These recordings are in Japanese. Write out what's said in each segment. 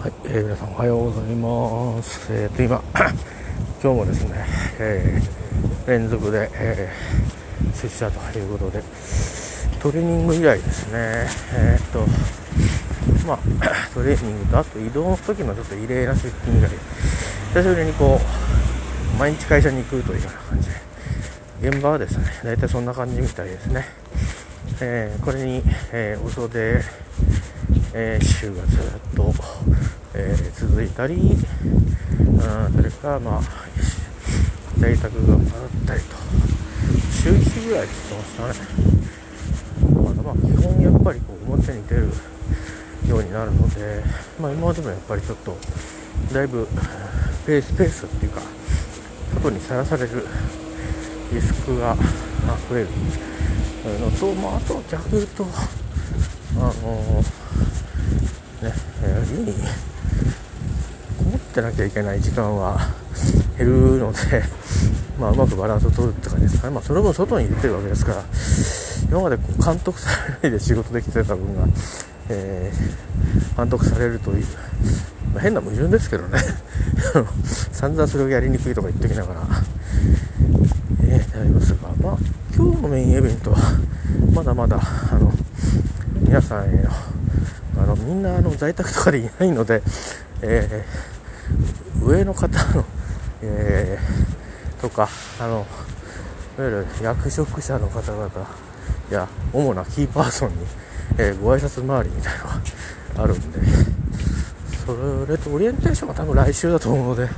はい、えー皆さんおはようございます。えー、と今 今日もですね、えー連続で、えー、出社ということでトレーニング以来ですね。えーっとまあ トレーニングとあと移動の時のちょっと異例な出勤以来久しぶりにこう毎日会社に行くというような感じで現場はですね大体そんな感じみたいですね。えーこれに、えー、お袖、えー週がずっと、えー続いたり、うん、それから、まあ、在宅が戻ったりと、週1ぐらいって言ってましたね。まあ、まあ、基本やっぱりこう表に出るようになるので、まあ、今までもやっぱりちょっと、だいぶペース、ペースっていうか、外にさらされるリスクが増えるのと、まあ、あとは逆に言うと、あのね、家にこもってなきゃいけない時間は減るので、まあ、うまくバランスを取るって感じですかね。まあ、その分外に出てるわけですから、今までこう監督されないで仕事できてた分が、えー監督されるという、まあ変な矛盾ですけどね。散々それをやりにくいとか言ってきながら、えーなりますが、まあ、今日のメインイベントは、まだまだ、あの、皆さんへの、あの、みんな、あの、在宅とかでいないので、えー上の方の、えーとか、あの、いわゆる役職者の方々や、主なキーパーソンに、えーご挨拶回りみたいなのがあるんで、それとオリエンテーションは多分来週だと思うので、なん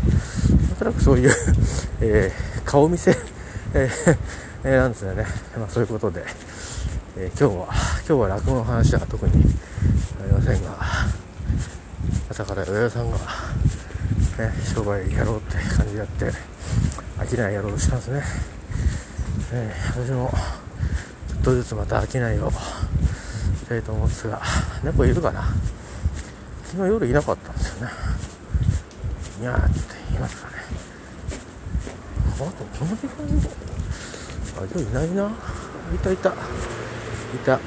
となくそういう、えー顔見せ、えーえーなんですよね。まあそういうことで、えー今日は、今日は落語の話は特にありませんが、朝から上田さんが、ね、商売やろうって感じでやって、飽きないやろうとしてますね。えー私も、ちょっとずつまた飽きないをしたいと思うんですが、猫いるかな昨日夜いなかったんですよね。にゃーって言いますかね。あと、この時間に、あ、今日いないな。いたいた。いた。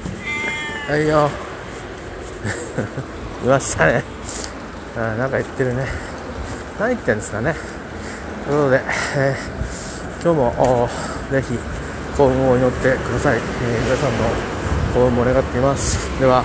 はいよ。いましたね。あなんか言ってるね。何言ってんですかね。ということで、えー今日もおぜひ幸運を祈ってください。えー皆さんの幸運も願っています。では、